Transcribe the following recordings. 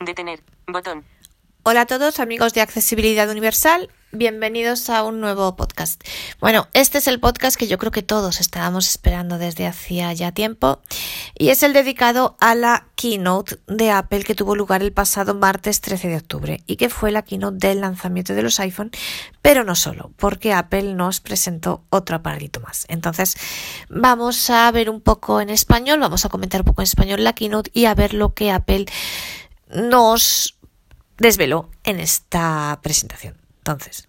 Detener. Botón. Hola a todos amigos de Accesibilidad Universal, bienvenidos a un nuevo podcast. Bueno, este es el podcast que yo creo que todos estábamos esperando desde hacía ya tiempo y es el dedicado a la keynote de Apple que tuvo lugar el pasado martes 13 de octubre y que fue la keynote del lanzamiento de los iPhone, pero no solo, porque Apple nos presentó otro aparatito más. Entonces, vamos a ver un poco en español, vamos a comentar un poco en español la keynote y a ver lo que Apple nos desveló en esta presentación. Entonces,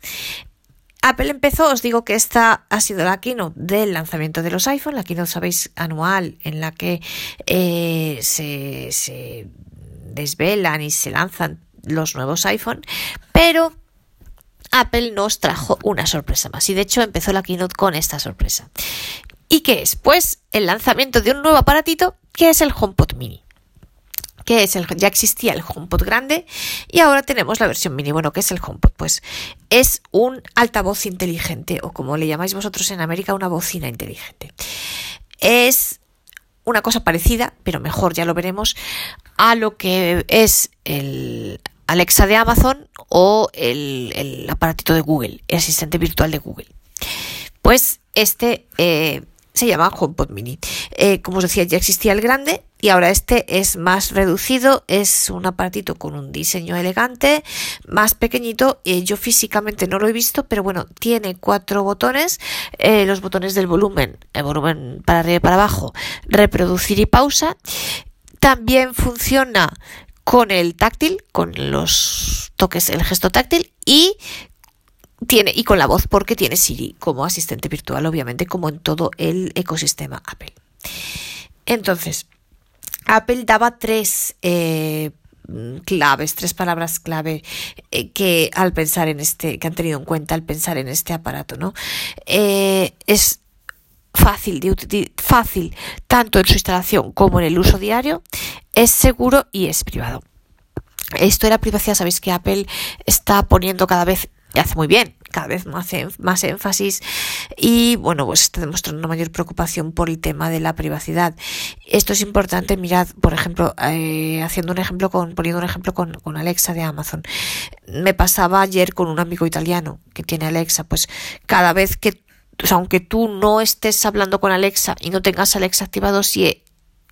Apple empezó, os digo que esta ha sido la keynote del lanzamiento de los iPhone, la keynote, sabéis, anual, en la que eh, se, se desvelan y se lanzan los nuevos iPhone, pero Apple nos trajo una sorpresa más y de hecho empezó la keynote con esta sorpresa. ¿Y qué es? Pues el lanzamiento de un nuevo aparatito que es el HomePod Mini que es el, ya existía el HomePod grande y ahora tenemos la versión mini. Bueno, ¿qué es el HomePod? Pues es un altavoz inteligente o como le llamáis vosotros en América, una bocina inteligente. Es una cosa parecida, pero mejor, ya lo veremos, a lo que es el Alexa de Amazon o el, aparatito de Google, el asistente virtual de Google. Pues este eh, se llama HomePod Mini. Eh, como os decía, ya existía el grande y ahora este es más reducido, es un aparatito con un diseño elegante, más pequeñito. Eh, yo físicamente no lo he visto, pero bueno, tiene cuatro botones, eh, los botones del volumen, el volumen para arriba y para abajo, reproducir y pausa. También funciona con el táctil, con los toques, el gesto táctil y tiene y con la voz porque tiene Siri como asistente virtual, obviamente, como en todo el ecosistema Apple. Entonces, Apple daba tres eh, claves, tres palabras clave eh, que al pensar en este, que han tenido en cuenta al pensar en este aparato, ¿no? Eh, es fácil, de, fácil tanto en su instalación como en el uso diario, es seguro y es privado. Esto era privacidad, sabéis que Apple está poniendo cada vez y hace muy bien, cada vez más, más énfasis y bueno, pues está demostrando una mayor preocupación por el tema de la privacidad. Esto es importante, mirad, por ejemplo, eh, haciendo un ejemplo con, poniendo un ejemplo con, con Alexa de Amazon. Me pasaba ayer con un amigo italiano que tiene Alexa, pues cada vez que, aunque tú no estés hablando con Alexa y no tengas Alexa activado, si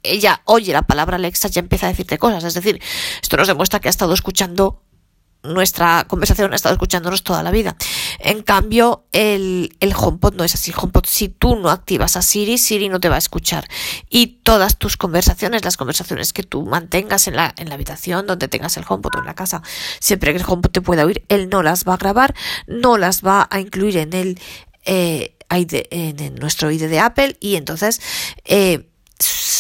ella oye la palabra Alexa ya empieza a decirte cosas. Es decir, esto nos demuestra que ha estado escuchando nuestra conversación ha estado escuchándonos toda la vida. En cambio, el, el HomePod no es así. HomePod, si tú no activas a Siri, Siri no te va a escuchar. Y todas tus conversaciones, las conversaciones que tú mantengas en la, en la habitación donde tengas el HomePod o en la casa, siempre que el HomePod te pueda oír, él no las va a grabar, no las va a incluir en el, eh, en nuestro ID de Apple y entonces, eh,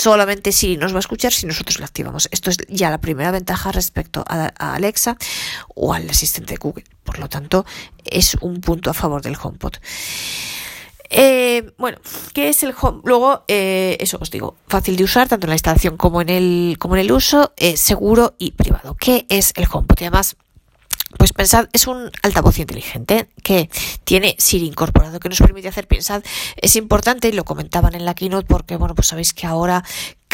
solamente Siri nos va a escuchar si nosotros la activamos. Esto es ya la primera ventaja respecto a, Alexa o al asistente de Google. Por lo tanto, es un punto a favor del HomePod. Eh, bueno, ¿qué es el home? Luego, eh, eso os digo, fácil de usar tanto en la instalación como en el, como en el uso, eh, seguro y privado. ¿Qué es el HomePod? Y además, pues pensad, es un altavoz inteligente que tiene Siri incorporado, que nos permite hacer, pensad, es importante, y lo comentaban en la keynote, porque bueno, pues sabéis que ahora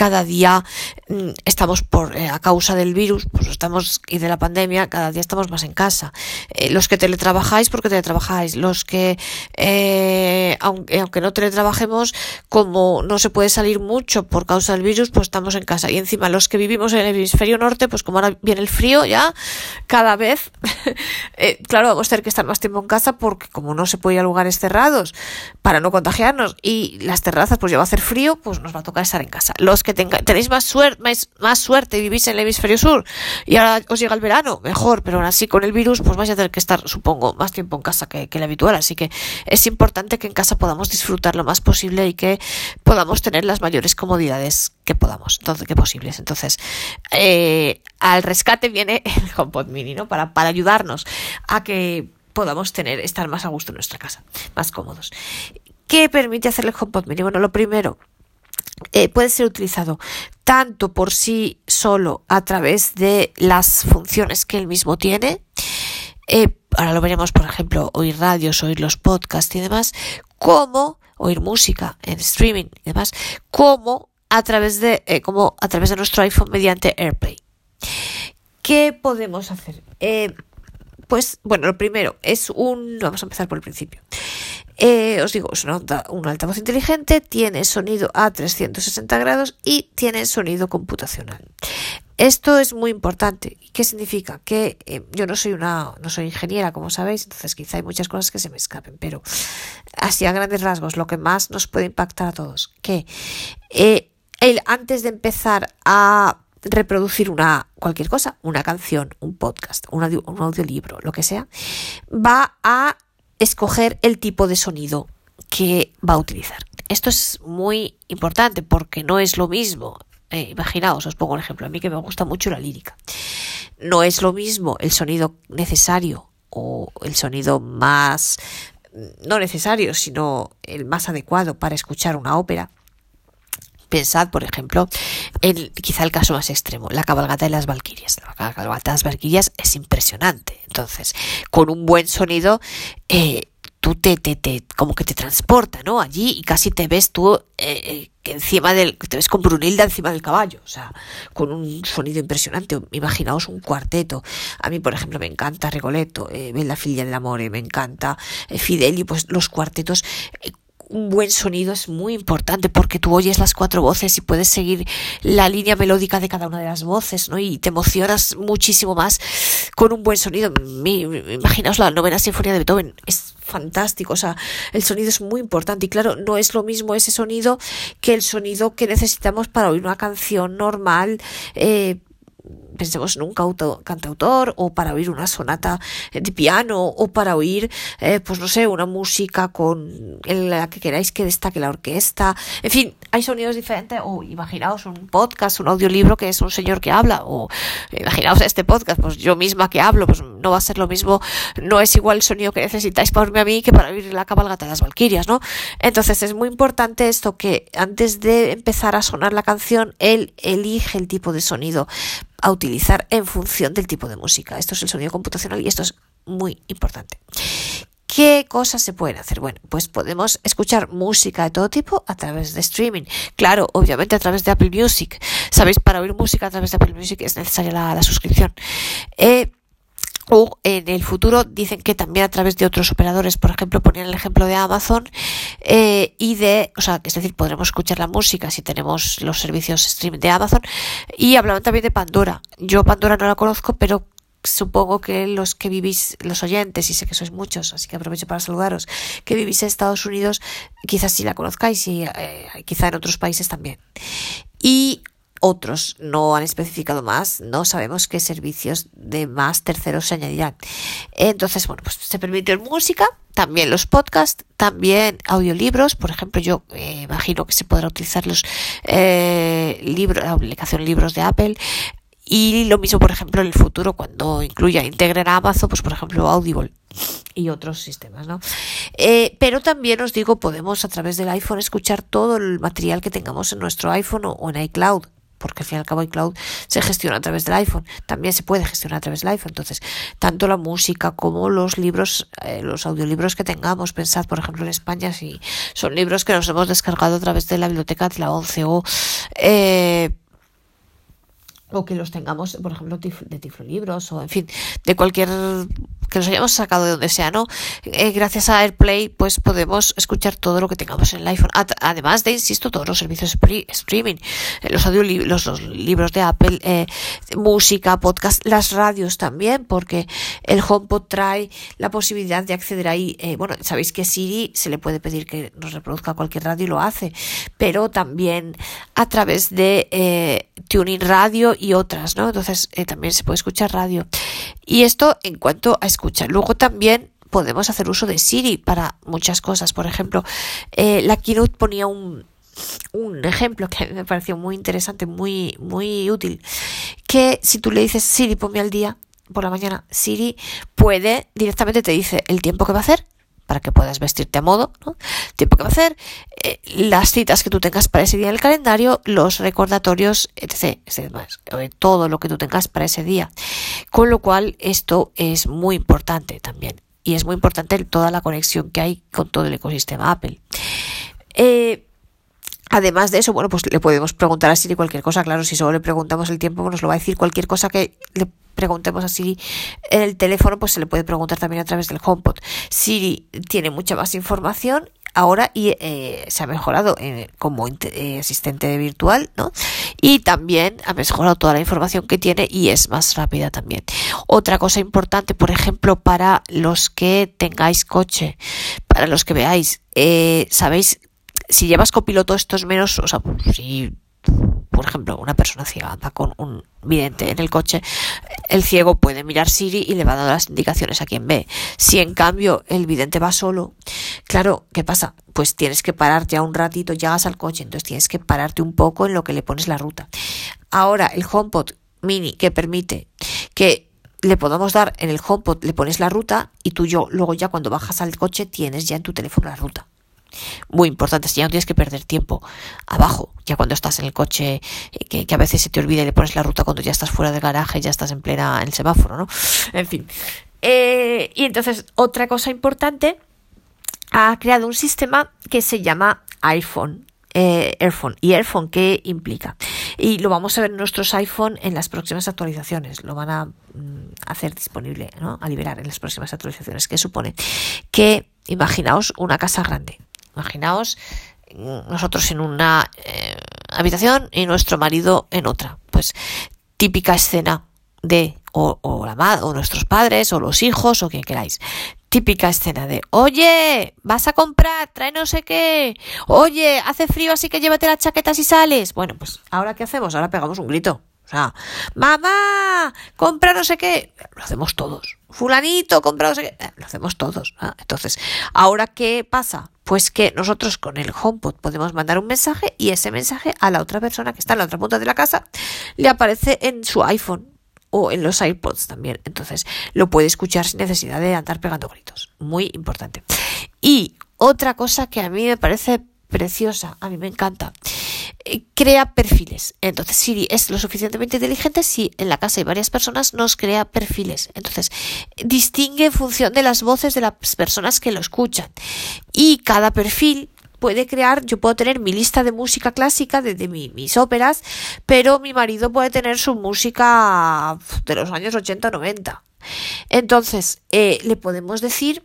cada día mm, estamos por eh, a causa del virus pues estamos y de la pandemia cada día estamos más en casa. Eh, los que teletrabajáis porque teletrabajáis los que eh, aunque, aunque no teletrabajemos como no se puede salir mucho por causa del virus pues estamos en casa. Y encima los que vivimos en el hemisferio norte pues como ahora viene el frío ya cada vez claro vamos a tener que estar más tiempo en casa porque como no se puede ir a lugares cerrados para no contagiarnos y las terrazas pues ya va a hacer frío pues nos va a tocar estar en casa. Los que tenéis más, suerte más, suerte y vivís en el hemisferio sur y ahora os llega el verano, mejor, pero aún así con el virus pues vais a tener que estar, supongo, más tiempo en casa que, que el habitual, así que es importante que en casa podamos disfrutar lo más posible y que podamos tener las mayores comodidades que podamos, entonces, que posibles. Entonces, eh, al rescate viene el HomePod Mini, ¿no? Para, ayudarnos a que podamos tener, estar más a gusto en nuestra casa, más cómodos. ¿Qué permite hacer el HomePod Mini? Bueno, lo primero, eh, puede ser utilizado tanto por sí solo a través de las funciones que él mismo tiene. Eh, ahora lo veremos, por ejemplo, oír radios, oír los podcasts y demás, como oír música en streaming y demás, como a través de, eh, como a través de nuestro iPhone mediante AirPlay. ¿Qué podemos hacer? Eh, pues bueno, lo primero es un... Vamos a empezar por el principio. Eh, os digo, es un altavoz inteligente, tiene sonido a 360 grados y tiene sonido computacional. Esto es muy importante. ¿Qué significa? Que eh, yo no soy una, no soy ingeniera, como sabéis, entonces quizá hay muchas cosas que se me escapen, pero así a grandes rasgos, lo que más nos puede impactar a todos, que eh, él antes de empezar a reproducir una cualquier cosa, una canción, un podcast, un, un audiolibro, lo que sea, va a escoger el tipo de sonido que va a utilizar. Esto es muy importante porque no es lo mismo eh, imaginaos, os pongo un ejemplo, a mí que me gusta mucho la lírica. No es lo mismo el sonido necesario o el sonido más, no necesario, sino el más adecuado para escuchar una ópera. Pensad, por ejemplo, en quizá el caso más extremo, la cabalgata de las Valquirias. La cabalgata de las Valquirias es impresionante. Entonces, con un buen sonido, eh, tú te, te, te, como que te transporta, ¿no? Allí y casi te ves tú eh, eh, que encima del, te ves con Brunilda encima del caballo, o sea, con un sonido impresionante. Imaginaos un cuarteto. A mí, por ejemplo, me encanta Rigoletto, eh, Bella del Amore, me encanta eh, Fideli, pues los cuartetos un buen sonido es muy importante porque tú oyes las cuatro voces y puedes seguir la línea melódica de cada una de las voces, ¿no? Y te emocionas muchísimo más con un buen sonido. Imaginaos la novena sinfonía de Beethoven, es fantástico, o sea, el sonido es muy importante y claro, no es lo mismo ese sonido que el sonido que necesitamos para oír una canción normal, eh, pensemos en un cantautor o para oír una sonata de piano o para oír, eh, pues no sé, una música con la que queráis que destaque la orquesta. En fin, hay sonidos diferentes o imaginaos un podcast, un audiolibro que es un señor que habla o imaginaos este podcast, pues yo misma que hablo, pues no va a ser lo mismo, no es igual el sonido que necesitáis para oírme a mí que para oír la cabalgata de las Valquirias, ¿no? Entonces es muy importante esto que antes de empezar a sonar la canción, él elige el tipo de sonido a utilizar en función del tipo de música. Esto es el sonido computacional y esto es muy importante. ¿Qué cosas se pueden hacer? Bueno, pues podemos escuchar música de todo tipo a través de streaming. Claro, obviamente a través de Apple Music. Sabéis, para oír música a través de Apple Music es necesaria la, suscripción. Eh, en el futuro dicen que también a través de otros operadores, por ejemplo, ponían el ejemplo de Amazon eh, y de, o sea, es decir, podremos escuchar la música si tenemos los servicios streaming de Amazon y hablaban también de Pandora. Yo Pandora no la conozco, pero supongo que los que vivís, los oyentes, y sé que sois muchos, así que aprovecho para saludaros, que vivís en Estados Unidos, quizás sí la conozcáis y eh, quizá en otros países también. Y otros no han especificado más, no sabemos qué servicios de más terceros se añadirán. Entonces, bueno, pues se permite música, también los podcasts, también audiolibros, por ejemplo, yo eh, imagino que se podrá utilizar los eh, libros, la aplicación libros de Apple, y lo mismo, por ejemplo, en el futuro, cuando incluya, integren a Amazon, pues por ejemplo, Audible y otros sistemas, ¿no? Eh, pero también os digo, podemos a través del iPhone escuchar todo el material que tengamos en nuestro iPhone o en iCloud porque al fin y al cabo iCloud se gestiona a través del iPhone, también se puede gestionar a través del iPhone. Entonces, tanto la música como los libros, eh, los audiolibros que tengamos, pensad, por ejemplo, en España, si son libros que nos hemos descargado a través de la biblioteca de la ONCE o eh, o que los tengamos, por ejemplo, de Tiflo Libros o, en fin, de cualquier que los hayamos sacado de donde sea, ¿no? Eh, gracias a AirPlay, pues podemos escuchar todo lo que tengamos en el iPhone. Además de, insisto, todos los servicios streaming, eh, los audiolibros, los, libros de Apple, eh, música, podcast, las radios también, porque el HomePod trae la posibilidad de acceder ahí. bueno, sabéis que Siri se le puede pedir que nos reproduzca cualquier radio y lo hace, pero también a través de Tuning Radio y otras, ¿no? Entonces también se puede escuchar radio. Y esto en cuanto a escuchar. Luego también podemos hacer uso de Siri para muchas cosas. Por ejemplo, eh, la Keynote ponía un, un ejemplo que me pareció muy interesante, muy, muy útil, que si tú le dices Siri, ponme al día por la mañana, Siri puede directamente te dice el tiempo que va a hacer para que puedas vestirte a modo, ¿no? tiempo que va a hacer, eh, las citas que tú tengas para ese día en el calendario, los recordatorios, etc. todo lo que tú tengas para ese día. Con lo cual, esto es muy importante también. Y es muy importante toda la conexión que hay con todo el ecosistema Apple. Eh, Además de eso, bueno, pues le podemos preguntar a Siri cualquier cosa. Claro, si solo le preguntamos el tiempo, nos lo va a decir cualquier cosa que le preguntemos a Siri en el teléfono, pues se le puede preguntar también a través del HomePod. Siri tiene mucha más información ahora y eh, se ha mejorado eh, como eh, asistente virtual, ¿no? Y también ha mejorado toda la información que tiene y es más rápida también. Otra cosa importante, por ejemplo, para los que tengáis coche, para los que veáis, sabéis, si llevas copiloto esto es menos, o sea, si por ejemplo, una persona ciega anda con un vidente en el coche, el ciego puede mirar Siri y le va dar las indicaciones a quien ve. Si en cambio el vidente va solo, claro, ¿qué pasa? Pues tienes que pararte a un ratito, llegas al coche, entonces tienes que pararte un poco en lo que le pones la ruta. Ahora, el HomePod mini que permite que le podamos dar en el HomePod, le pones la ruta y tú yo, luego ya cuando bajas al coche tienes ya en tu teléfono la ruta. Muy importante, si ya no tienes que perder tiempo abajo, ya cuando estás en el coche, eh, que, a veces se te olvida y le pones la ruta cuando ya estás fuera del garaje, ya estás en plena en el semáforo, ¿no? En fin. Eh, y entonces, otra cosa importante, ha creado un sistema que se llama iPhone. Eh, Airphone. ¿Y Airphone qué implica? Y lo vamos a ver en nuestros iPhone en las próximas actualizaciones. Lo van a mm, hacer disponible, ¿no? A liberar en las próximas actualizaciones. ¿Qué supone? Que imaginaos una casa grande Imaginaos nosotros en una eh, habitación y nuestro marido en otra. Pues típica escena de o, la madre, o nuestros padres, o los hijos, o quien queráis. Típica escena de, oye, vas a comprar, trae no sé qué, oye, hace frío así que llévate las chaquetas y sales. Bueno, pues ahora qué hacemos, ahora pegamos un grito. O sea, mamá, compra no sé qué. Lo hacemos todos. Fulanito, compra no sé qué. Lo hacemos todos. Entonces, ¿ahora qué pasa? Pues que nosotros con el HomePod podemos mandar un mensaje y ese mensaje a la otra persona que está en la otra punta de la casa le aparece en su iPhone o en los iPods también. Entonces lo puede escuchar sin necesidad de andar pegando gritos. Muy importante. Y otra cosa que a mí me parece preciosa, a mí me encanta, crea perfiles. Entonces Siri es lo suficientemente inteligente si en la casa hay varias personas nos crea perfiles. Entonces distingue en función de las voces de las personas que lo escuchan. Y cada perfil puede crear, yo puedo tener mi lista de música clásica de, mis óperas, pero mi marido puede tener su música de los años 80-90. Entonces, eh, le podemos decir,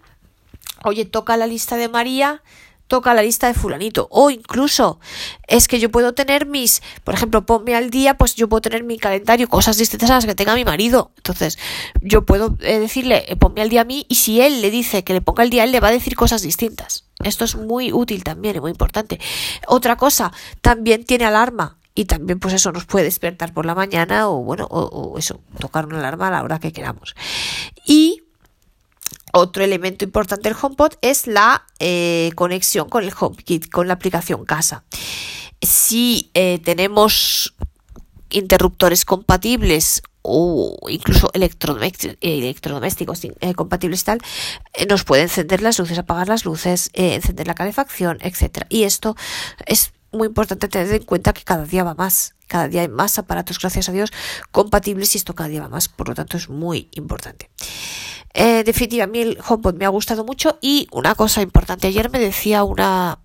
oye, toca la lista de María toca la lista de fulanito. O incluso es que yo puedo tener mis, por ejemplo, ponme al día, pues yo puedo tener mi calendario, cosas distintas a las que tenga mi marido. Entonces, yo puedo eh, decirle, eh, ponme al día a mí, y si él le dice que le ponga al día, él le va a decir cosas distintas. Esto es muy útil también y muy importante. Otra cosa, también tiene alarma. Y también, pues eso nos puede despertar por la mañana o, bueno, o, o eso, tocar una alarma a la hora que queramos. Y otro elemento importante del HomePod es la eh, conexión con el HomeKit, con la aplicación casa. Si eh, tenemos interruptores compatibles o incluso electrodomésticos eh, compatibles tal, nos puede encender las luces, apagar las luces, encender la calefacción, etc. Y esto es muy importante tener en cuenta que cada día va más. Cada día hay más aparatos, gracias a Dios, compatibles y esto cada día va más. Por lo tanto, es muy importante. Eh, definitiva, a mí el HomePod me ha gustado mucho y una cosa importante, ayer me decía una,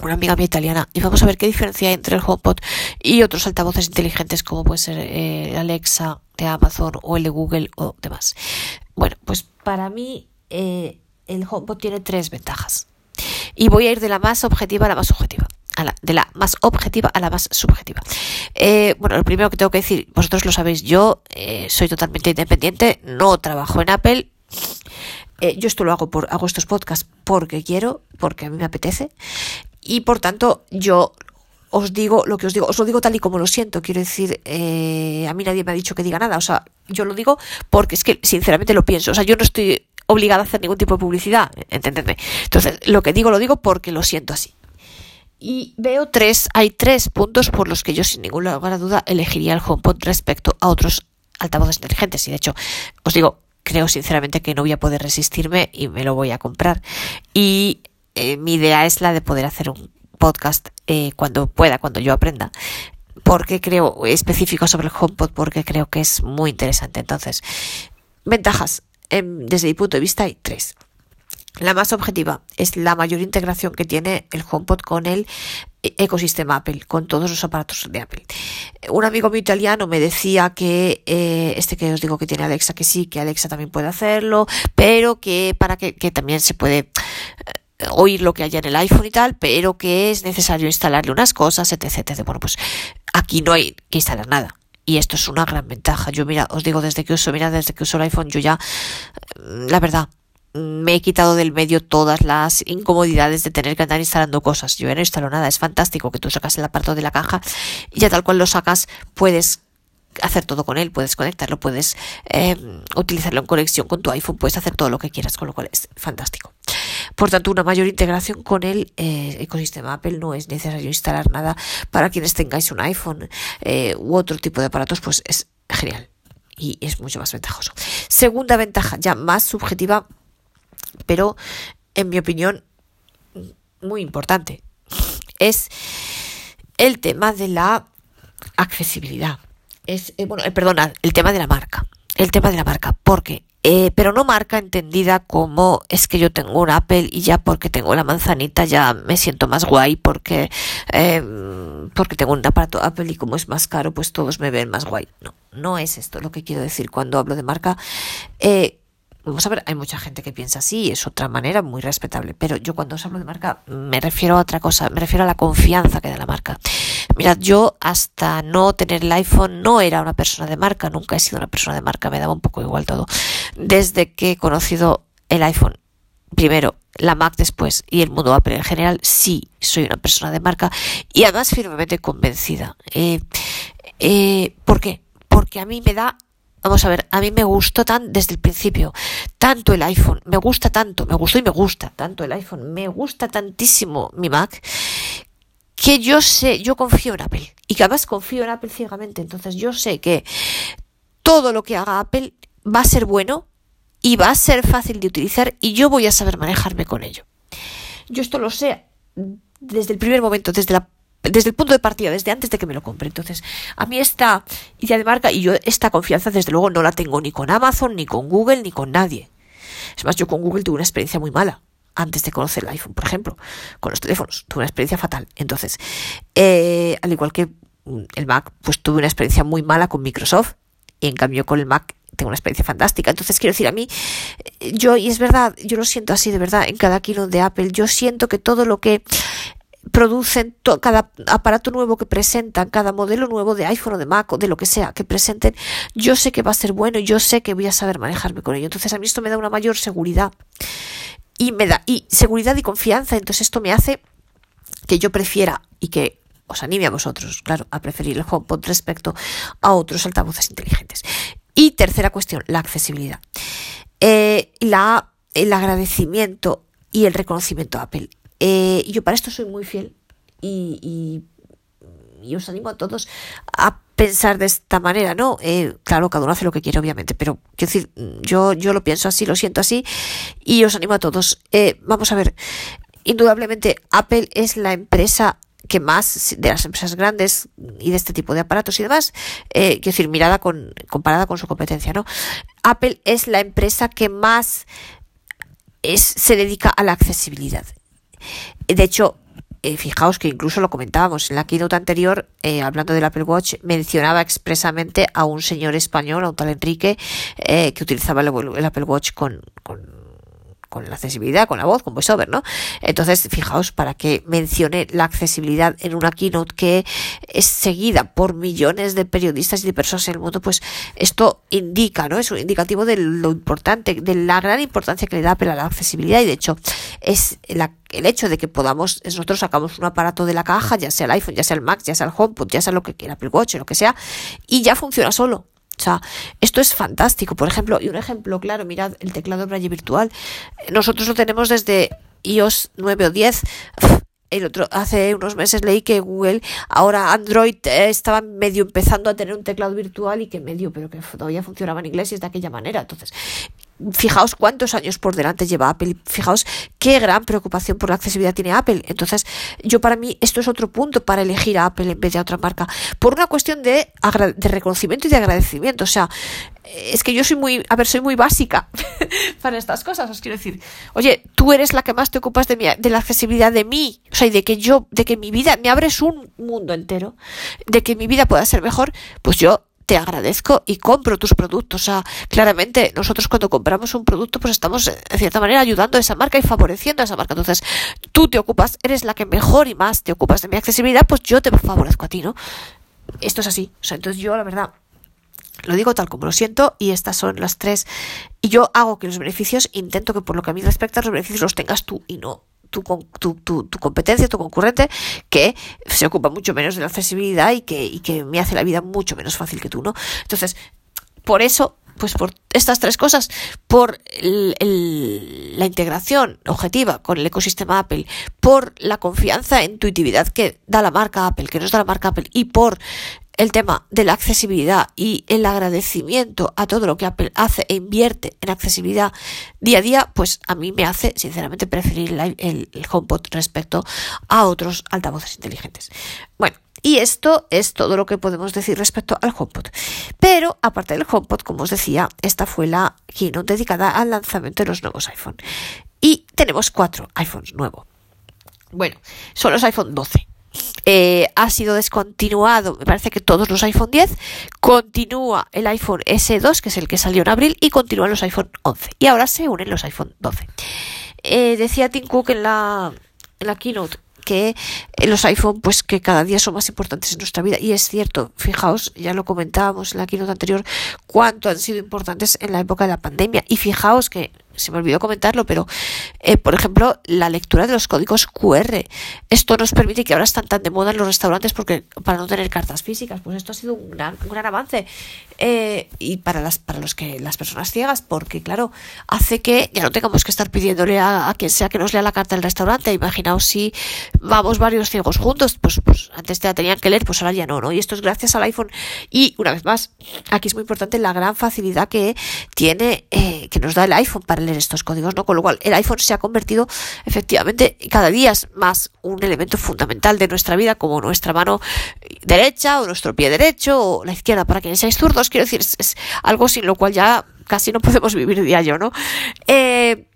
una amiga mía italiana y vamos a ver qué diferencia hay entre el HomePod y otros altavoces inteligentes como puede ser eh, Alexa de Amazon o el de Google o demás. Bueno, pues para mí eh, el HomePod tiene tres ventajas y voy a ir de la más objetiva a la más subjetiva de la más objetiva a la más subjetiva. Eh, bueno, lo primero que tengo que decir, vosotros lo sabéis, yo eh, soy totalmente independiente, no trabajo en Apple. Eh, yo esto lo hago por, hago estos podcasts porque quiero, porque a mí me apetece. Y por tanto, yo os digo lo que os digo, os lo digo tal y como lo siento, quiero decir, a mí nadie me ha dicho que diga nada, o sea, yo lo digo porque es que sinceramente lo pienso, o sea, yo no estoy obligada a hacer ningún tipo de publicidad, entendedme. Entonces, lo que digo lo digo porque lo siento así. Y veo tres, hay tres puntos por los que yo sin ninguna lugar a duda elegiría el HomePod respecto a otros altavoces inteligentes. Y de hecho, os digo, creo sinceramente que no voy a poder resistirme y me lo voy a comprar. Y eh, mi idea es la de poder hacer un podcast eh, cuando pueda, cuando yo aprenda. Porque creo, específico sobre el HomePod, porque creo que es muy interesante. Entonces, ventajas, em, desde mi punto de vista, hay tres. La más objetiva es la mayor integración que tiene el HomePod con el ecosistema Apple, con todos los aparatos de Apple. Un amigo mío italiano me decía que eh, este que os digo que tiene Alexa, que sí, que Alexa también puede hacerlo, pero que para que, también se puede eh, oír lo que haya en el iPhone y tal, pero que es necesario instalarle unas cosas, etc, etc. Bueno, pues aquí no hay que instalar nada. Y esto es una gran ventaja. Yo, mira, os digo, desde que uso, mira, desde que uso el iPhone, yo ya, la verdad, me he quitado del medio todas las incomodidades de tener que andar instalando cosas. Yo ya no instalo nada. Es fantástico que tú sacas el aparato de la caja y ya tal cual lo sacas, puedes hacer todo con él, puedes conectarlo, puedes eh, utilizarlo en conexión con tu iPhone, puedes hacer todo lo que quieras, con lo cual es fantástico. Por tanto, una mayor integración con el eh, ecosistema Apple no es necesario instalar nada para quienes tengáis un iPhone eh, u otro tipo de aparatos, pues es genial y es mucho más ventajoso. Segunda ventaja, ya más subjetiva, pero en mi opinión muy importante, es el tema de la accesibilidad. Es, eh, bueno, eh, perdona, el tema de la marca. El tema de la marca, porque eh, pero no marca entendida como es que yo tengo un Apple y ya porque tengo la manzanita ya me siento más guay porque porque tengo un aparato Apple y como es más caro pues todos me ven más guay no no es esto lo que quiero decir cuando hablo de marca eh, Vamos a ver, hay mucha gente que piensa así, es otra manera muy respetable, pero yo cuando os hablo de marca me refiero a otra cosa, me refiero a la confianza que da la marca. Mirad, yo hasta no tener el iPhone no era una persona de marca, nunca he sido una persona de marca, me daba un poco igual todo. Desde que he conocido el iPhone, primero la Mac después y el mundo Apple en general, sí soy una persona de marca y además firmemente convencida. Eh, eh, ¿Por qué? Porque a mí me da Vamos a ver, a mí me gustó tan desde el principio, tanto el iPhone, me gusta tanto, me gustó y me gusta tanto el iPhone, me gusta tantísimo mi Mac, que yo sé, yo confío en Apple y que además confío en Apple ciegamente, entonces yo sé que todo lo que haga Apple va a ser bueno y va a ser fácil de utilizar y yo voy a saber manejarme con ello. Yo esto lo sé desde el primer momento, desde la desde el punto de partida, desde antes de que me lo compre. Entonces, a mí esta idea de marca y yo esta confianza, desde luego, no la tengo ni con Amazon, ni con Google, ni con nadie. Es más, yo con Google tuve una experiencia muy mala antes de conocer el iPhone, por ejemplo, con los teléfonos. Tuve una experiencia fatal. Entonces, eh, al igual que el Mac, pues tuve una experiencia muy mala con Microsoft. Y en cambio con el Mac tengo una experiencia fantástica. Entonces, quiero decir, a mí, yo, y es verdad, yo lo siento así de verdad en cada kilo de Apple, yo siento que todo lo que producen cada aparato nuevo que presentan, cada modelo nuevo de iPhone o de Mac o de lo que sea que presenten, yo sé que va a ser bueno, yo sé que voy a saber manejarme con ello. Entonces a mí esto me da una mayor seguridad y me da y seguridad y confianza. Entonces esto me hace que yo prefiera y que os anime a vosotros, claro, a preferir el HomePod respecto a otros altavoces inteligentes. Y tercera cuestión, la accesibilidad. Eh, la, el agradecimiento y el reconocimiento a Apple. Eh, yo para esto soy muy fiel y, y, os animo a todos a pensar de esta manera, ¿no? Eh, claro, cada uno hace lo que quiere, obviamente, pero quiero decir, yo, yo lo pienso así, lo siento así y os animo a todos. Eh, vamos a ver, indudablemente Apple es la empresa que más de las empresas grandes y de este tipo de aparatos y demás, quiero decir, mirada con, comparada con su competencia, ¿no? Apple es la empresa que más se dedica a la accesibilidad. De hecho, eh, fijaos que incluso lo comentábamos en la keynote anterior, eh, hablando del Apple Watch, mencionaba expresamente a un señor español, a un tal Enrique, eh, que utilizaba el, Apple Watch con con la accesibilidad, con la voz, con VoiceOver, ¿no? Entonces, fijaos, para que mencione la accesibilidad en una keynote que es seguida por millones de periodistas y de personas en el mundo, pues esto indica, ¿no? Es un indicativo de lo importante, de la gran importancia que le da a la accesibilidad y de hecho es el hecho de que podamos, nosotros sacamos un aparato de la caja, ya sea el iPhone, ya sea el Mac, ya sea el HomePod, ya sea lo que quiera, Apple Watch, lo que sea, y ya funciona solo. O sea, esto es fantástico. Por ejemplo, y un ejemplo claro, mirad el teclado Braille virtual. Nosotros lo tenemos desde iOS 9 o 10. El otro, hace unos meses leí que Google, ahora Android eh, estaba medio empezando a tener un teclado virtual y que medio, pero que todavía funcionaba en inglés y es de aquella manera. Entonces, fijaos cuántos años por delante lleva Apple, fijaos qué gran preocupación por la accesibilidad tiene Apple. Entonces, yo para mí esto es otro punto para elegir a Apple en vez de a otra marca, por una cuestión de, reconocimiento y de agradecimiento. O sea, es que yo soy muy, a ver, soy muy básica para estas cosas, os quiero decir, oye, tú eres la que más te ocupas de, mi, de la accesibilidad de mí, o sea, y de que yo, de que mi vida, me abres un mundo entero, de que mi vida pueda ser mejor, pues yo te agradezco y compro tus productos. O sea, claramente nosotros cuando compramos un producto pues estamos en cierta manera ayudando a esa marca y favoreciendo a esa marca. Entonces, tú te ocupas, eres la que mejor y más te ocupas de mi accesibilidad, pues yo te favorezco a ti, ¿no? Esto es así. O sea, entonces yo la verdad lo digo tal como lo siento y estas son las tres. Y yo hago que los beneficios, intento que por lo que a mí respecta, los beneficios los tengas tú y no tu, tu, tu, tu, competencia, tu concurrente, que se ocupa mucho menos de la accesibilidad y que, que me hace la vida mucho menos fácil que tú, ¿no? Entonces, por eso, pues por estas tres cosas, por la integración objetiva con el ecosistema Apple, por la confianza e intuitividad que da la marca Apple, que nos da la marca Apple, y por el tema de la accesibilidad y el agradecimiento a todo lo que Apple hace e invierte en accesibilidad día a día, pues a mí me hace sinceramente preferir el, el, HomePod respecto a otros altavoces inteligentes. Bueno, y esto es todo lo que podemos decir respecto al HomePod. Pero aparte del HomePod, como os decía, esta fue la keynote dedicada al lanzamiento de los nuevos iPhone. Y tenemos cuatro iPhones nuevos. Bueno, son los iPhone 12. Eh, ha sido descontinuado, me parece que todos los iPhone 10, continúa el iPhone S2, que es el que salió en abril, y continúan los iPhone 11. Y ahora se unen los iPhone 12. Eh, decía Tim Cook en la, en la keynote que los iPhone pues que cada día son más importantes en nuestra vida y es cierto, fijaos, ya lo comentábamos en la keynote anterior, cuánto han sido importantes en la época de la pandemia y fijaos que se me olvidó comentarlo, pero eh, por ejemplo, la lectura de los códigos QR. Esto nos permite que ahora están tan de moda en los restaurantes porque para no tener cartas físicas, pues esto ha sido un gran, un gran avance. Eh, y para las para los que las personas ciegas, porque claro, hace que ya no tengamos que estar pidiéndole a, quien sea que nos lea la carta del restaurante. Imaginaos si vamos varios ciegos juntos, pues, pues antes te la tenían que leer, pues ahora ya no, ¿no? Y esto es gracias al iPhone. Y una vez más, aquí es muy importante la gran facilidad que tiene, eh, que nos da el iPhone para estos códigos, ¿no? Con lo cual el iPhone se ha convertido efectivamente cada día es más un elemento fundamental de nuestra vida como nuestra mano derecha o nuestro pie derecho o la izquierda para quienes seáis zurdos, quiero decir, es, algo sin lo cual ya casi no podemos vivir diario, ¿no? Eh,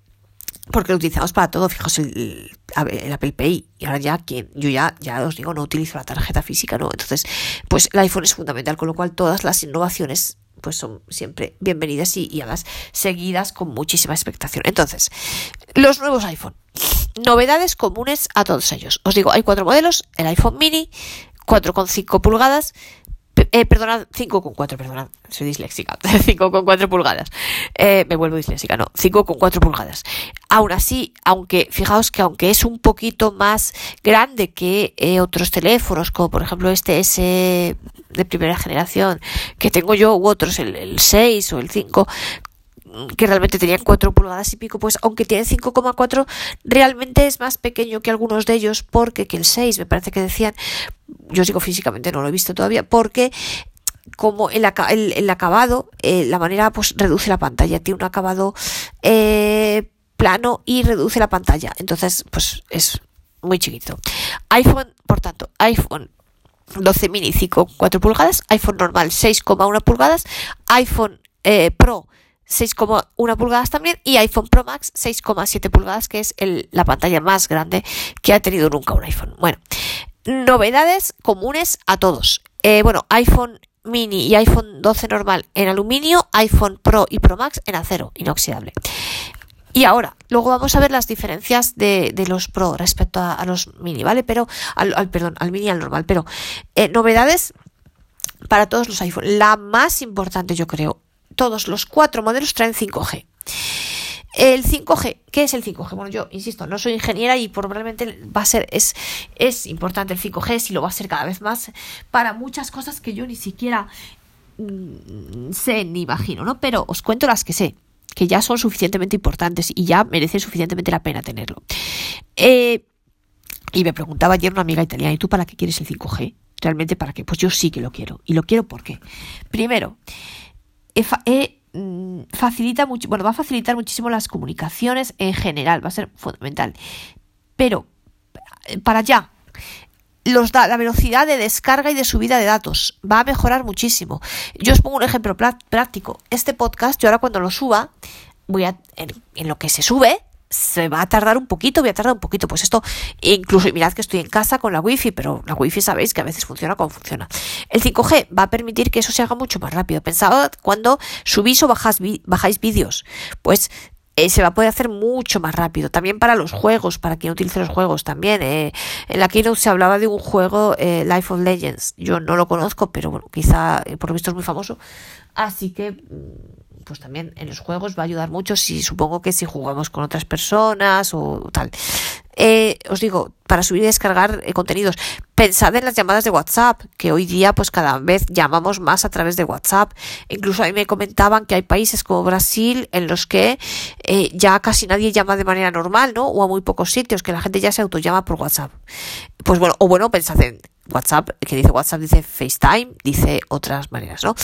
porque lo utilizamos para todo, fijaos el, el, Apple Pay y ahora ya quien yo ya ya os digo no utilizo la tarjeta física, ¿no? Entonces, pues el iPhone es fundamental, con lo cual todas las innovaciones pues son siempre bienvenidas y, y además seguidas con muchísima expectación. Entonces, los nuevos iPhone. Novedades comunes a todos ellos. Os digo, hay cuatro modelos, el iPhone mini, 4,5 pulgadas, eh, perdonad, 5,4, perdonad, soy disléxica, 5,4 pulgadas. Eh, me vuelvo disléxica, no, 5,4 pulgadas. Aún así, aunque, fijaos que aunque es un poquito más grande que eh, otros teléfonos, como por ejemplo este S de primera generación que tengo yo, u otros, el, el 6 o el 5, que realmente tenían 4 pulgadas y pico, pues aunque tiene 5,4, realmente es más pequeño que algunos de ellos, porque que el 6, me parece que decían, yo digo físicamente, no lo he visto todavía, porque como el, acabado, eh, la manera pues reduce la pantalla, tiene un acabado eh, plano y reduce la pantalla, entonces pues es muy chiquito. iPhone, por tanto, iPhone 12 mini 5,4 pulgadas, iPhone normal 6,1 pulgadas, iPhone eh, Pro 6,1 pulgadas también y iPhone Pro Max 6,7 pulgadas, que es la pantalla más grande que ha tenido nunca un iPhone. Bueno, novedades comunes a todos. Eh, bueno, iPhone mini y iPhone 12 normal en aluminio, iPhone Pro y Pro Max en acero inoxidable. Y ahora, luego vamos a ver las diferencias de, los Pro respecto a, los mini, ¿vale? Pero, al, al, perdón, al mini y al normal. Pero, eh, novedades para todos los iPhone. La más importante, yo creo, todos los cuatro modelos traen 5G. El 5G, ¿qué es el 5G? Bueno, yo insisto, no soy ingeniera y probablemente va a ser, es, es importante el 5G, si lo va a ser cada vez más, para muchas cosas que yo ni siquiera mm, sé ni imagino, ¿no? Pero os cuento las que sé, que ya son suficientemente importantes y ya merecen suficientemente la pena tenerlo. Eh, y me preguntaba ayer una amiga italiana, ¿y tú para qué quieres el 5G? ¿Realmente para qué? Pues yo sí que lo quiero. ¿Y lo quiero por qué? Primero, he, mm, facilita mucho, bueno, va a facilitar muchísimo las comunicaciones en general, va a ser fundamental. Pero eh, para allá, los da, la velocidad de descarga y de subida de datos va a mejorar muchísimo. Yo os pongo un ejemplo práctico. Este podcast, yo ahora cuando lo suba, voy a en, lo que se sube, se va a tardar un poquito, voy a tardar un poquito. Pues esto, incluso mirad que estoy en casa con la wifi, pero la wifi sabéis que a veces funciona como funciona. El 5G va a permitir que eso se haga mucho más rápido. Pensad cuando subís o bajáis vídeos, pues eh, se va a poder hacer mucho más rápido. También para los juegos, para quien utilice los juegos también. Eh. En la keynote se hablaba de un juego, eh, Life of Legends. Yo no lo conozco, pero bueno, quizá por lo visto es muy famoso. Así que, mm, pues también en los juegos va a ayudar mucho si supongo que si jugamos con otras personas o tal. Eh, os digo, para subir y descargar eh, contenidos. Pensad en las llamadas de WhatsApp, que hoy día pues cada vez llamamos más a través de WhatsApp. Incluso ahí me comentaban que hay países como Brasil en los que eh, ya casi nadie llama de manera normal, ¿no? O a muy pocos sitios, que la gente ya se autollama por WhatsApp. Pues bueno, o bueno, pensad en WhatsApp, que dice WhatsApp, dice FaceTime, dice otras maneras, ¿no?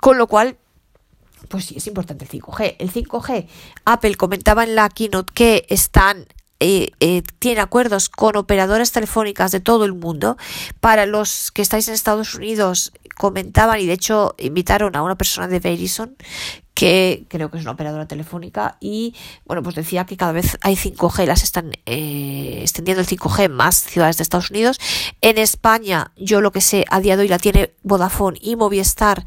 Con lo cual, pues sí, es importante el 5G. El 5G, Apple comentaba en la keynote que están eh, eh, tiene acuerdos con operadoras telefónicas de todo el mundo. Para los que estáis en Estados Unidos, comentaban y de hecho invitaron a una persona de Verizon que creo que es una operadora telefónica y bueno pues decía que cada vez hay 5G las están eh, extendiendo el 5G en más ciudades de Estados Unidos en España yo lo que sé a día de hoy la tiene Vodafone y Movistar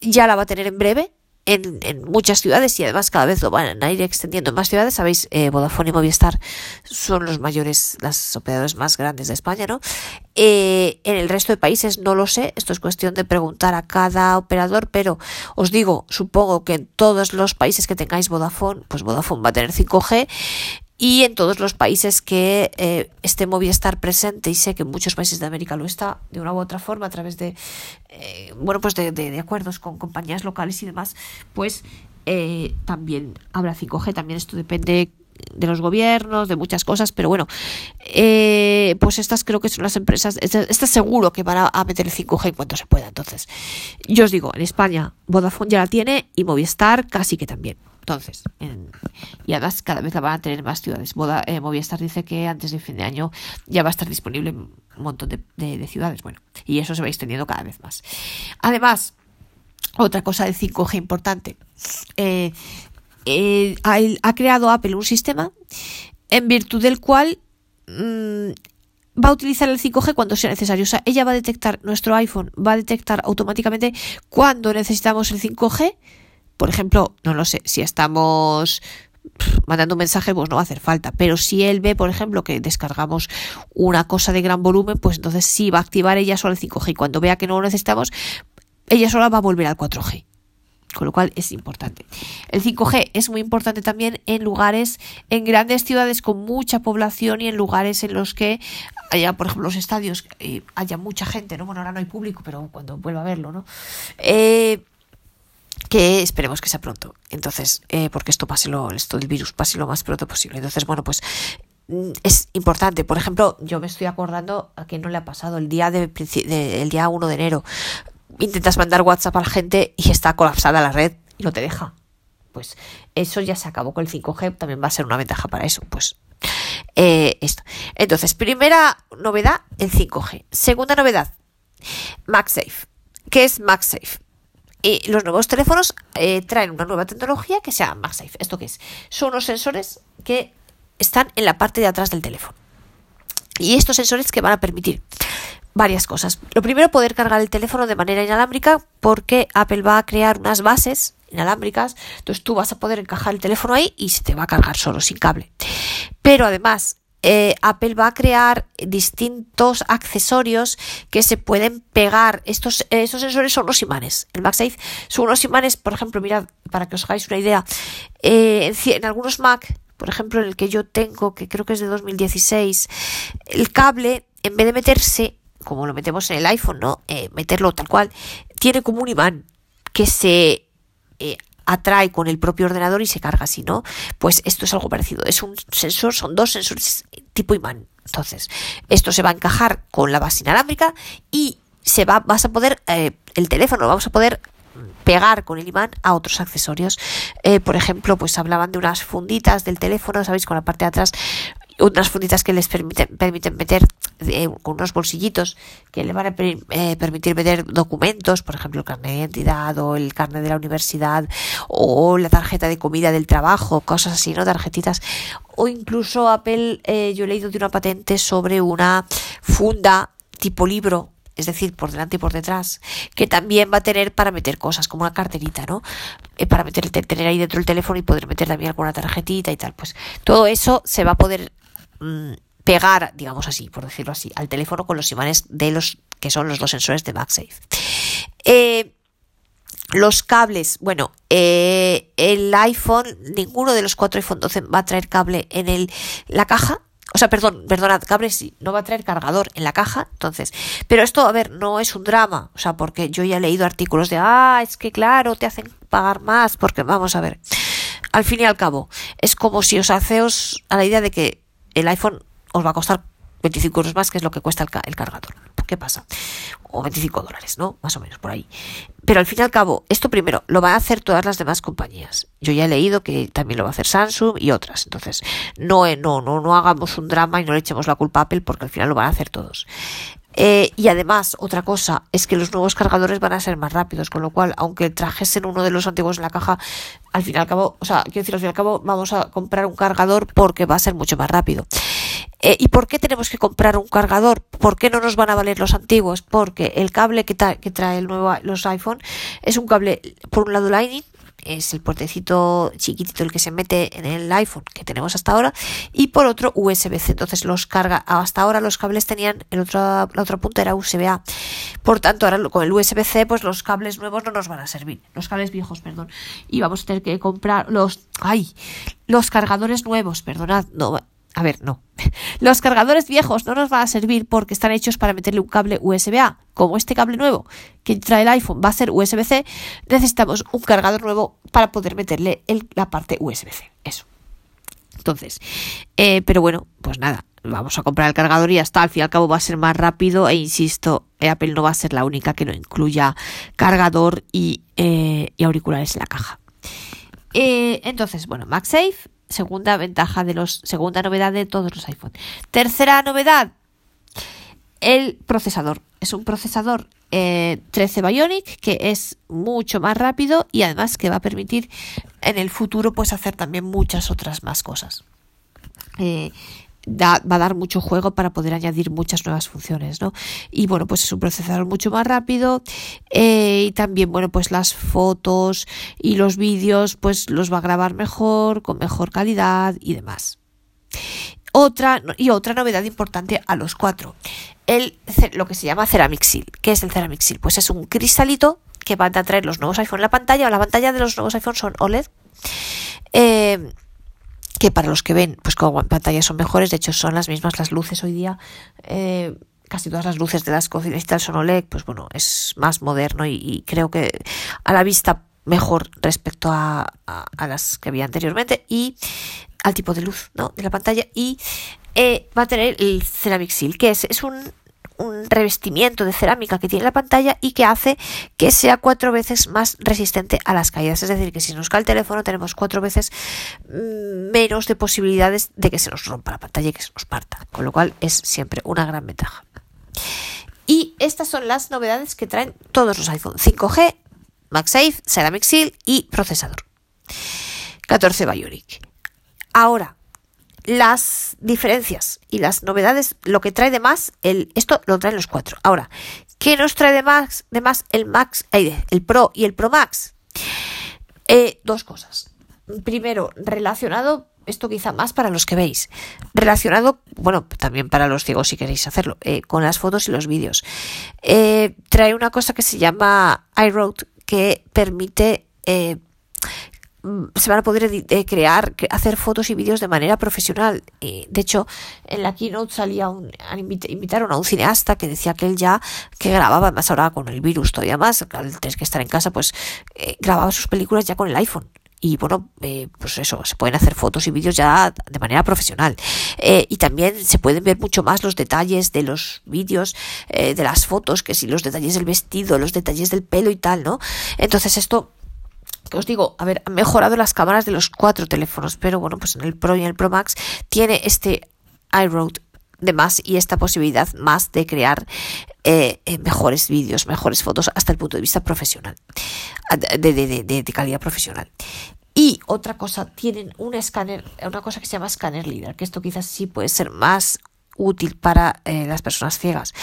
ya la va a tener en breve en, muchas ciudades y además cada vez lo van a ir extendiendo en más ciudades. Sabéis, eh, Vodafone y Movistar son los mayores, las operadores más grandes de España, ¿no? Eh, en el resto de países no lo sé, esto es cuestión de preguntar a cada operador, pero os digo, supongo que en todos los países que tengáis Vodafone, pues Vodafone va a tener 5G y en todos los países que eh, esté Movistar presente y sé que en muchos países de América lo está de una u otra forma a través de eh, bueno pues de, acuerdos con compañías locales y demás pues eh, también habrá 5G también esto depende de los gobiernos, de muchas cosas, pero bueno, eh, pues estas creo que son las empresas, está seguro que van a, meter el 5G en cuanto se pueda. Entonces, yo os digo, en España Vodafone ya la tiene y Movistar casi que también. Entonces, y además cada vez la van a tener más ciudades. Eh, Movistar dice que antes de fin de año ya va a estar disponible en un montón de, ciudades. Bueno, y eso se va extendiendo cada vez más. Además, otra cosa de 5G importante. Eh, eh, ha, creado Apple un sistema en virtud del cual mm, va a utilizar el 5G cuando sea necesario. O sea, ella va a detectar, nuestro iPhone va a detectar automáticamente cuando necesitamos el 5G por ejemplo, no lo sé, si estamos mandando un mensaje, pues no va a hacer falta. Pero si él ve, por ejemplo, que descargamos una cosa de gran volumen, pues entonces sí va a activar ella sola el 5G. Y cuando vea que no lo necesitamos, ella sola va a volver al 4G. Con lo cual es importante. El 5G es muy importante también en lugares, en grandes ciudades con mucha población y en lugares en los que haya, por ejemplo, los estadios, eh, haya mucha gente, ¿no? Bueno, ahora no hay público, pero cuando vuelva a verlo, ¿no? Eh, que esperemos que sea pronto. Entonces, eh, porque esto pase lo, esto del virus pase lo más pronto posible. Entonces, bueno, pues mm, es importante. Por ejemplo, yo me estoy acordando a que no le ha pasado el día de, el día 1 de enero. Intentas mandar WhatsApp a la gente y está colapsada la red y no te deja. Pues eso ya se acabó con el 5G, también va a ser una ventaja para eso. Pues eh, esto. Entonces, primera novedad, el 5G. Segunda novedad, MagSafe. ¿Qué es MagSafe? Y los nuevos teléfonos eh, traen una nueva tecnología que se llama MagSafe. ¿Esto qué es? Son unos sensores que están en la parte de atrás del teléfono. Y estos sensores que van a permitir varias cosas. Lo primero, poder cargar el teléfono de manera inalámbrica porque Apple va a crear unas bases inalámbricas. Entonces tú vas a poder encajar el teléfono ahí y se te va a cargar solo, sin cable. Pero además, eh, Apple va a crear distintos accesorios que se pueden pegar. Estos, estos sensores son los imanes. El MagSafe son unos imanes, por ejemplo, mirad, para que os hagáis una idea, eh, en algunos Mac, por ejemplo, en el que yo tengo, que creo que es de 2016, el cable, en vez de meterse, como lo metemos en el iPhone, ¿no? Eh, meterlo tal cual, tiene como un imán que se atrae con el propio ordenador y se carga así, ¿no? Pues esto es algo parecido. Es un sensor, son dos sensores tipo imán. Entonces, esto se va a encajar con la base inalámbrica y se va, vas a poder, eh, el teléfono vamos a poder pegar con el imán a otros accesorios. Eh, por ejemplo, pues hablaban de unas funditas del teléfono, ¿sabéis? Con la parte de atrás unas funditas que les permiten, permiten meter eh, unos bolsillitos que le van a eh, permitir meter documentos, por ejemplo, el carnet de identidad o el carnet de la universidad o la tarjeta de comida del trabajo, cosas así, ¿no? Tarjetitas. O incluso Apple, yo he leído de una patente sobre una funda tipo libro es decir, por delante y por detrás, que también va a tener para meter cosas, como una carterita, ¿no? Eh, para meter, tener ahí dentro el teléfono y poder meter también alguna tarjetita y tal. Pues todo eso se va a poder mm, pegar, digamos así, por decirlo así, al teléfono con los imanes de los que son los dos sensores de MagSafe. Eh, los cables, bueno, eh, el iPhone, ninguno de los cuatro iPhone 12 va a traer cable en el, la caja, o sea, perdón, perdonad, cable sí, no va a traer cargador en la caja, entonces. Pero esto, a ver, no es un drama, o sea, porque yo ya he leído artículos de, ah, es que claro, te hacen pagar más, porque vamos a ver. Al fin y al cabo, es como si os hacéis a la idea de que el iPhone os va a costar 25 euros más, que es lo que cuesta el, cargador. ¿Qué pasa? O 25 dólares, ¿no? Más o menos por ahí. Pero al fin y al cabo, esto primero lo van a hacer todas las demás compañías. Yo ya he leído que también lo va a hacer Samsung y otras. Entonces, no, eh, no, no, no hagamos un drama y no le echemos la culpa a Apple porque al final lo van a hacer todos. Eh, y además, otra cosa es que los nuevos cargadores van a ser más rápidos, con lo cual, aunque trajesen uno de los antiguos en la caja, al fin y al cabo, o sea, quiero decir, al fin y al cabo, vamos a comprar un cargador porque va a ser mucho más rápido. Eh, ¿Y por qué tenemos que comprar un cargador? ¿Por qué no nos van a valer los antiguos? Porque el cable que, que trae el nuevo, los iPhone es un cable, por un lado Lightning, es el puertecito chiquitito el que se mete en el iPhone que tenemos hasta ahora y por otro USB-C entonces los carga hasta ahora los cables tenían el otro la otra punta era USB-A por tanto ahora con el USB-C pues los cables nuevos no nos van a servir. Los cables viejos perdón. Y vamos a tener que comprar los ay los cargadores nuevos perdonad no a ver, no. Los cargadores viejos no nos van a servir porque están hechos para meterle un cable USB-A. Como este cable nuevo que trae el iPhone va a ser USB-C, necesitamos un cargador nuevo para poder meterle la parte USB-C. Eso. Entonces, eh, pero bueno, pues nada, vamos a comprar el cargador y ya está. Al fin y al cabo va a ser más rápido e insisto, Apple no va a ser la única que no incluya cargador y, eh, auriculares en la caja. Eh, entonces, bueno, MagSafe segunda ventaja de los, segunda novedad de todos los iPhone. Tercera novedad, el procesador. Es un procesador 13 eh, Bionic que es mucho más rápido y además que va a permitir en el futuro pues hacer también muchas otras más cosas. Eh, va a dar mucho juego para poder añadir muchas nuevas funciones, ¿no? Y bueno, pues es un procesador mucho más rápido eh, y también, bueno, pues las fotos y los vídeos, pues los va a grabar mejor, con mejor calidad y demás. Otra, y otra novedad importante a los cuatro, el, lo que se llama Ceramic. ¿Qué es el Ceramic? Pues es un cristalito que van a traer los nuevos iPhone en la pantalla, o la pantalla de los nuevos iPhone son OLED. Eh, que para los que ven, pues como pantallas son mejores, de hecho son las mismas las luces hoy día. Eh, casi todas las luces de las cocinas y tal son OLED, pues bueno, es más moderno y, creo que a la vista mejor respecto a, las que había anteriormente y al tipo de luz ¿no? de la pantalla y eh, va a tener el Ceramic Seal, que es, es un un revestimiento de cerámica que tiene la pantalla y que hace que sea cuatro veces más resistente a las caídas. Es decir, que si nos cae el teléfono tenemos cuatro veces mm, menos de posibilidades de que se nos rompa la pantalla y que se nos parta. Con lo cual es siempre una gran ventaja. Y estas son las novedades que traen todos los iPhone 5G, MagSafe, Ceramic Seal y procesador. 14 Bionic. Ahora, las diferencias y las novedades, lo que trae de más, el, esto lo traen los cuatro. Ahora, ¿qué nos trae de más, de más el Max, el Pro y el Pro Max? Eh, dos cosas. Primero, relacionado, esto quizá más para los que veis, relacionado, bueno, también para los ciegos si queréis hacerlo, eh, con las fotos y los vídeos. Eh, trae una cosa que se llama iRoad que permite se van a poder crear, hacer fotos y vídeos de manera profesional. de hecho, en la keynote salía un, invitaron a un cineasta que decía que él ya, que grababa, más ahora con el virus todavía más, al tener que estar en casa, pues eh, grababa sus películas ya con el iPhone. y bueno, eh, pues eso, se pueden hacer fotos y vídeos ya de manera profesional. Eh, y también se pueden ver mucho más los detalles de los vídeos, eh, de las fotos, que si los detalles del vestido, los detalles del pelo y tal, ¿no? Entonces esto que os digo, a ver, han mejorado las cámaras de los cuatro teléfonos, pero bueno, pues en el Pro y en el Pro Max tiene este iRoad de más y esta posibilidad más de crear eh, eh, mejores vídeos, mejores fotos hasta el punto de vista profesional, de, de, de, calidad profesional. Y otra cosa, tienen un escáner, una cosa que se llama Scanner Leader, que esto quizás sí puede ser más útil para eh, las personas ciegas.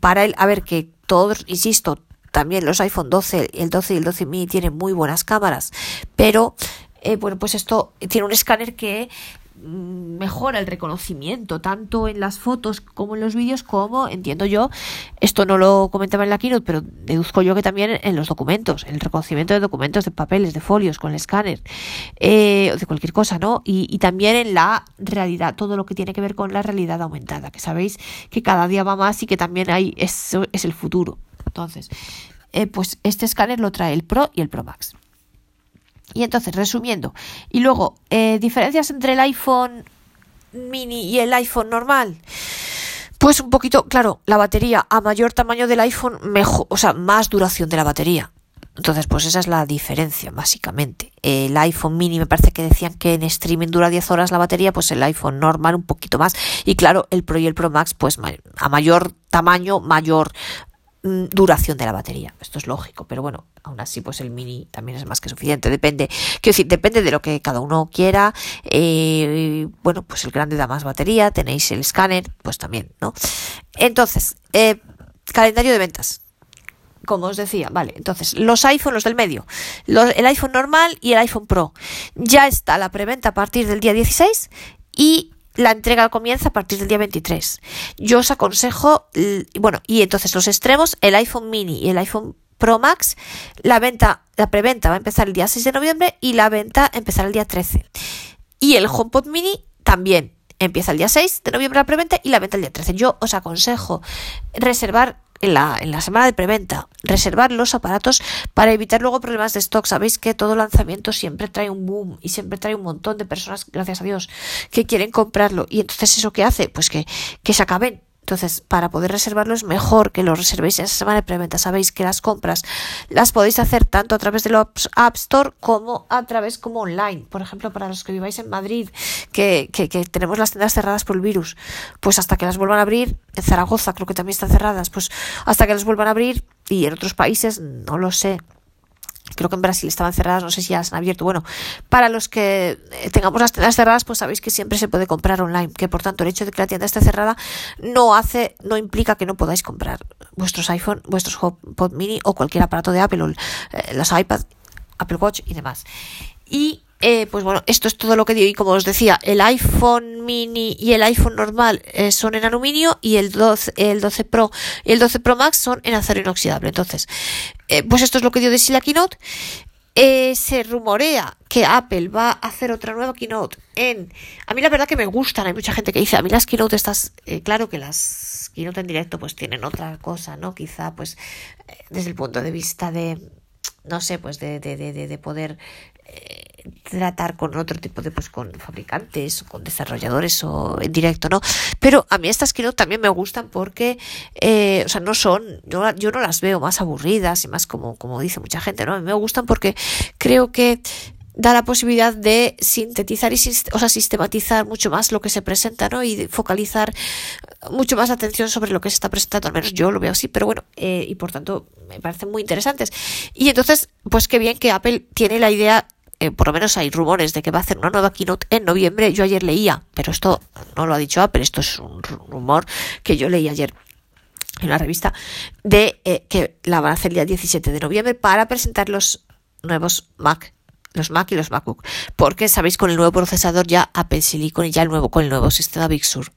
Para el, a ver, que todos, insisto, también los iPhone 12, el 12 y el 12 mini tienen muy buenas cámaras, pero bueno, pues esto tiene un escáner que Mm, mejora el reconocimiento, tanto en las fotos como en los vídeos, como, entiendo yo, esto no lo comentaba en la keynote, pero deduzco yo que también en los documentos, el reconocimiento de documentos, de papeles, de folios, con el escáner, eh, o de cualquier cosa, ¿no? Y, también en la realidad, todo lo que tiene que ver con la realidad aumentada, que sabéis que cada día va más y que también hay, eso es el futuro. Entonces, eh, pues este escáner lo trae el Pro y el Pro Max. Y entonces, resumiendo, y luego, eh, diferencias entre el iPhone mini y el iPhone normal. Pues un poquito, claro, la batería a mayor tamaño del iPhone, mejor, o sea, más duración de la batería. Entonces, pues esa es la diferencia, básicamente. El iPhone mini me parece que decían que en streaming dura 10 horas la batería, pues el iPhone normal un poquito más. Y claro, el Pro y el Pro Max, pues a mayor tamaño, mayor duración de la batería. Esto es lógico, pero bueno, aún así, pues el mini también es más que suficiente. Depende, quiero decir, depende de lo que cada uno quiera. Eh, bueno, pues el grande da más batería, tenéis el escáner, pues también, ¿no? Entonces, eh, calendario de ventas. Como os decía, vale, entonces los iPhone, los del medio, el iPhone normal y el iPhone Pro. Ya está la preventa a partir del día 16 y la entrega comienza a partir del día 23. Yo os aconsejo, bueno, y entonces los extremos, el iPhone mini y el iPhone Pro Max, la venta, la preventa va a empezar el día 6 de noviembre y la venta empezará el día 13. Y el HomePod mini también empieza el día 6 de noviembre la preventa y la venta el día 13. Yo os aconsejo reservar en la, en la semana de preventa, reservar los aparatos para evitar luego problemas de stock. Sabéis que todo lanzamiento siempre trae un boom y siempre trae un montón de personas, gracias a Dios, que quieren comprarlo. Y entonces eso que hace, pues que, que se acaben entonces, para poder reservarlo es mejor que lo reservéis en esa semana de preventa. Sabéis que las compras las podéis hacer tanto a través de la App Store como a través como online. Por ejemplo, para los que viváis en Madrid, que, que, que tenemos las tiendas cerradas por el virus, pues hasta que las vuelvan a abrir, en Zaragoza creo que también están cerradas, pues hasta que las vuelvan a abrir y en otros países no lo sé creo que en Brasil estaban cerradas, no sé si ya se han abierto. Bueno, para los que eh, tengamos las tiendas cerradas, pues sabéis que siempre se puede comprar online, que por tanto el hecho de que la tienda esté cerrada no hace, no implica que no podáis comprar vuestros iPhone, vuestros HomePod Mini o cualquier aparato de Apple, o eh, los iPad, Apple Watch y demás. Y eh, pues bueno, esto es todo lo que digo. Y como os decía, el iPhone mini y el iPhone normal eh, son en aluminio y el 12, el 12 Pro y el 12 Pro Max son en acero inoxidable. Entonces, eh, pues esto es lo que dio de sí la keynote. se rumorea que Apple va a hacer otra nueva keynote en... A mí la verdad que me gustan, hay mucha gente que dice, a mí las keynote estas, claro que las keynote en directo pues tienen otra cosa, ¿no? Quizá pues desde el punto de vista de, no sé, pues de, de, de, de poder tratar con otro tipo de pues con fabricantes con desarrolladores o en directo no pero a mí estas quiero también me gustan porque eh, o sea no son yo, yo no las veo más aburridas y más como como dice mucha gente no a mí me gustan porque creo que da la posibilidad de sintetizar y o sea, sistematizar mucho más lo que se presenta, ¿no? Y focalizar mucho más atención sobre lo que se está presentando, al menos yo lo veo así, pero bueno, eh, y por tanto me parecen muy interesantes. Y entonces, pues qué bien que Apple tiene la idea eh, por lo menos hay rumores de que va a hacer una nueva keynote en noviembre. Yo ayer leía, pero esto no lo ha dicho Apple, esto es un rumor que yo leí ayer en la revista, de eh, que la van a hacer el día 17 de noviembre para presentar los nuevos Mac los Mac y los MacBook, porque sabéis con el nuevo procesador ya Apple Silicon y ya el nuevo con el nuevo sistema Big Sur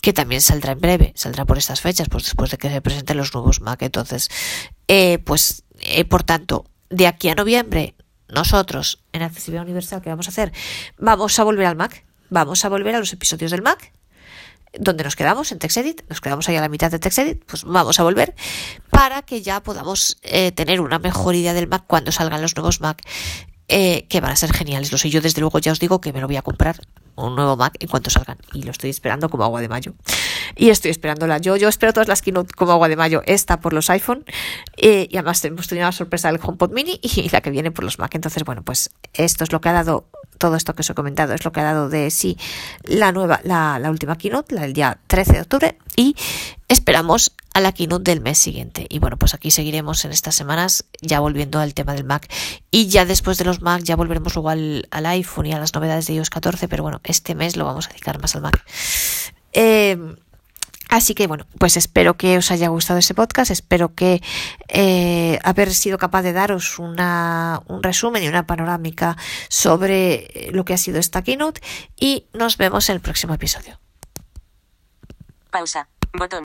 que también saldrá en breve, saldrá por estas fechas, pues después de que se presenten los nuevos Mac. Entonces, eh, pues, por tanto, de aquí a noviembre nosotros en Accesibilidad Universal, ¿qué vamos a hacer? Vamos a volver al Mac, vamos a volver a los episodios del Mac, donde nos quedamos en TextEdit, nos quedamos ahí a la mitad de TextEdit, pues vamos a volver para que ya podamos eh, tener una mejor idea del Mac cuando salgan los nuevos Mac. eh, que van a ser geniales. Lo sé, yo desde luego ya os digo que me lo voy a comprar un nuevo Mac en cuanto salgan y lo estoy esperando como agua de mayo. Y estoy esperándola. Yo, yo espero todas las keynote como agua de mayo. Esta por los iPhone eh, y además hemos tenido la sorpresa del HomePod Mini y la que viene por los Mac. Entonces, bueno, pues esto es lo que ha dado todo esto que os he comentado es lo que ha dado de sí la nueva, la, la última keynote, la del día 13 de octubre, y esperamos a la keynote del mes siguiente. Y bueno, pues aquí seguiremos en estas semanas ya volviendo al tema del Mac. Y ya después de los Mac ya volveremos luego al, iPhone y a las novedades de iOS 14, pero bueno, este mes lo vamos a dedicar más al Mac. Eh, Así que bueno, pues espero que os haya gustado ese podcast, espero que eh, haber sido capaz de daros una, un resumen y una panorámica sobre lo que ha sido esta keynote y nos vemos en el próximo episodio. Pausa. Botón.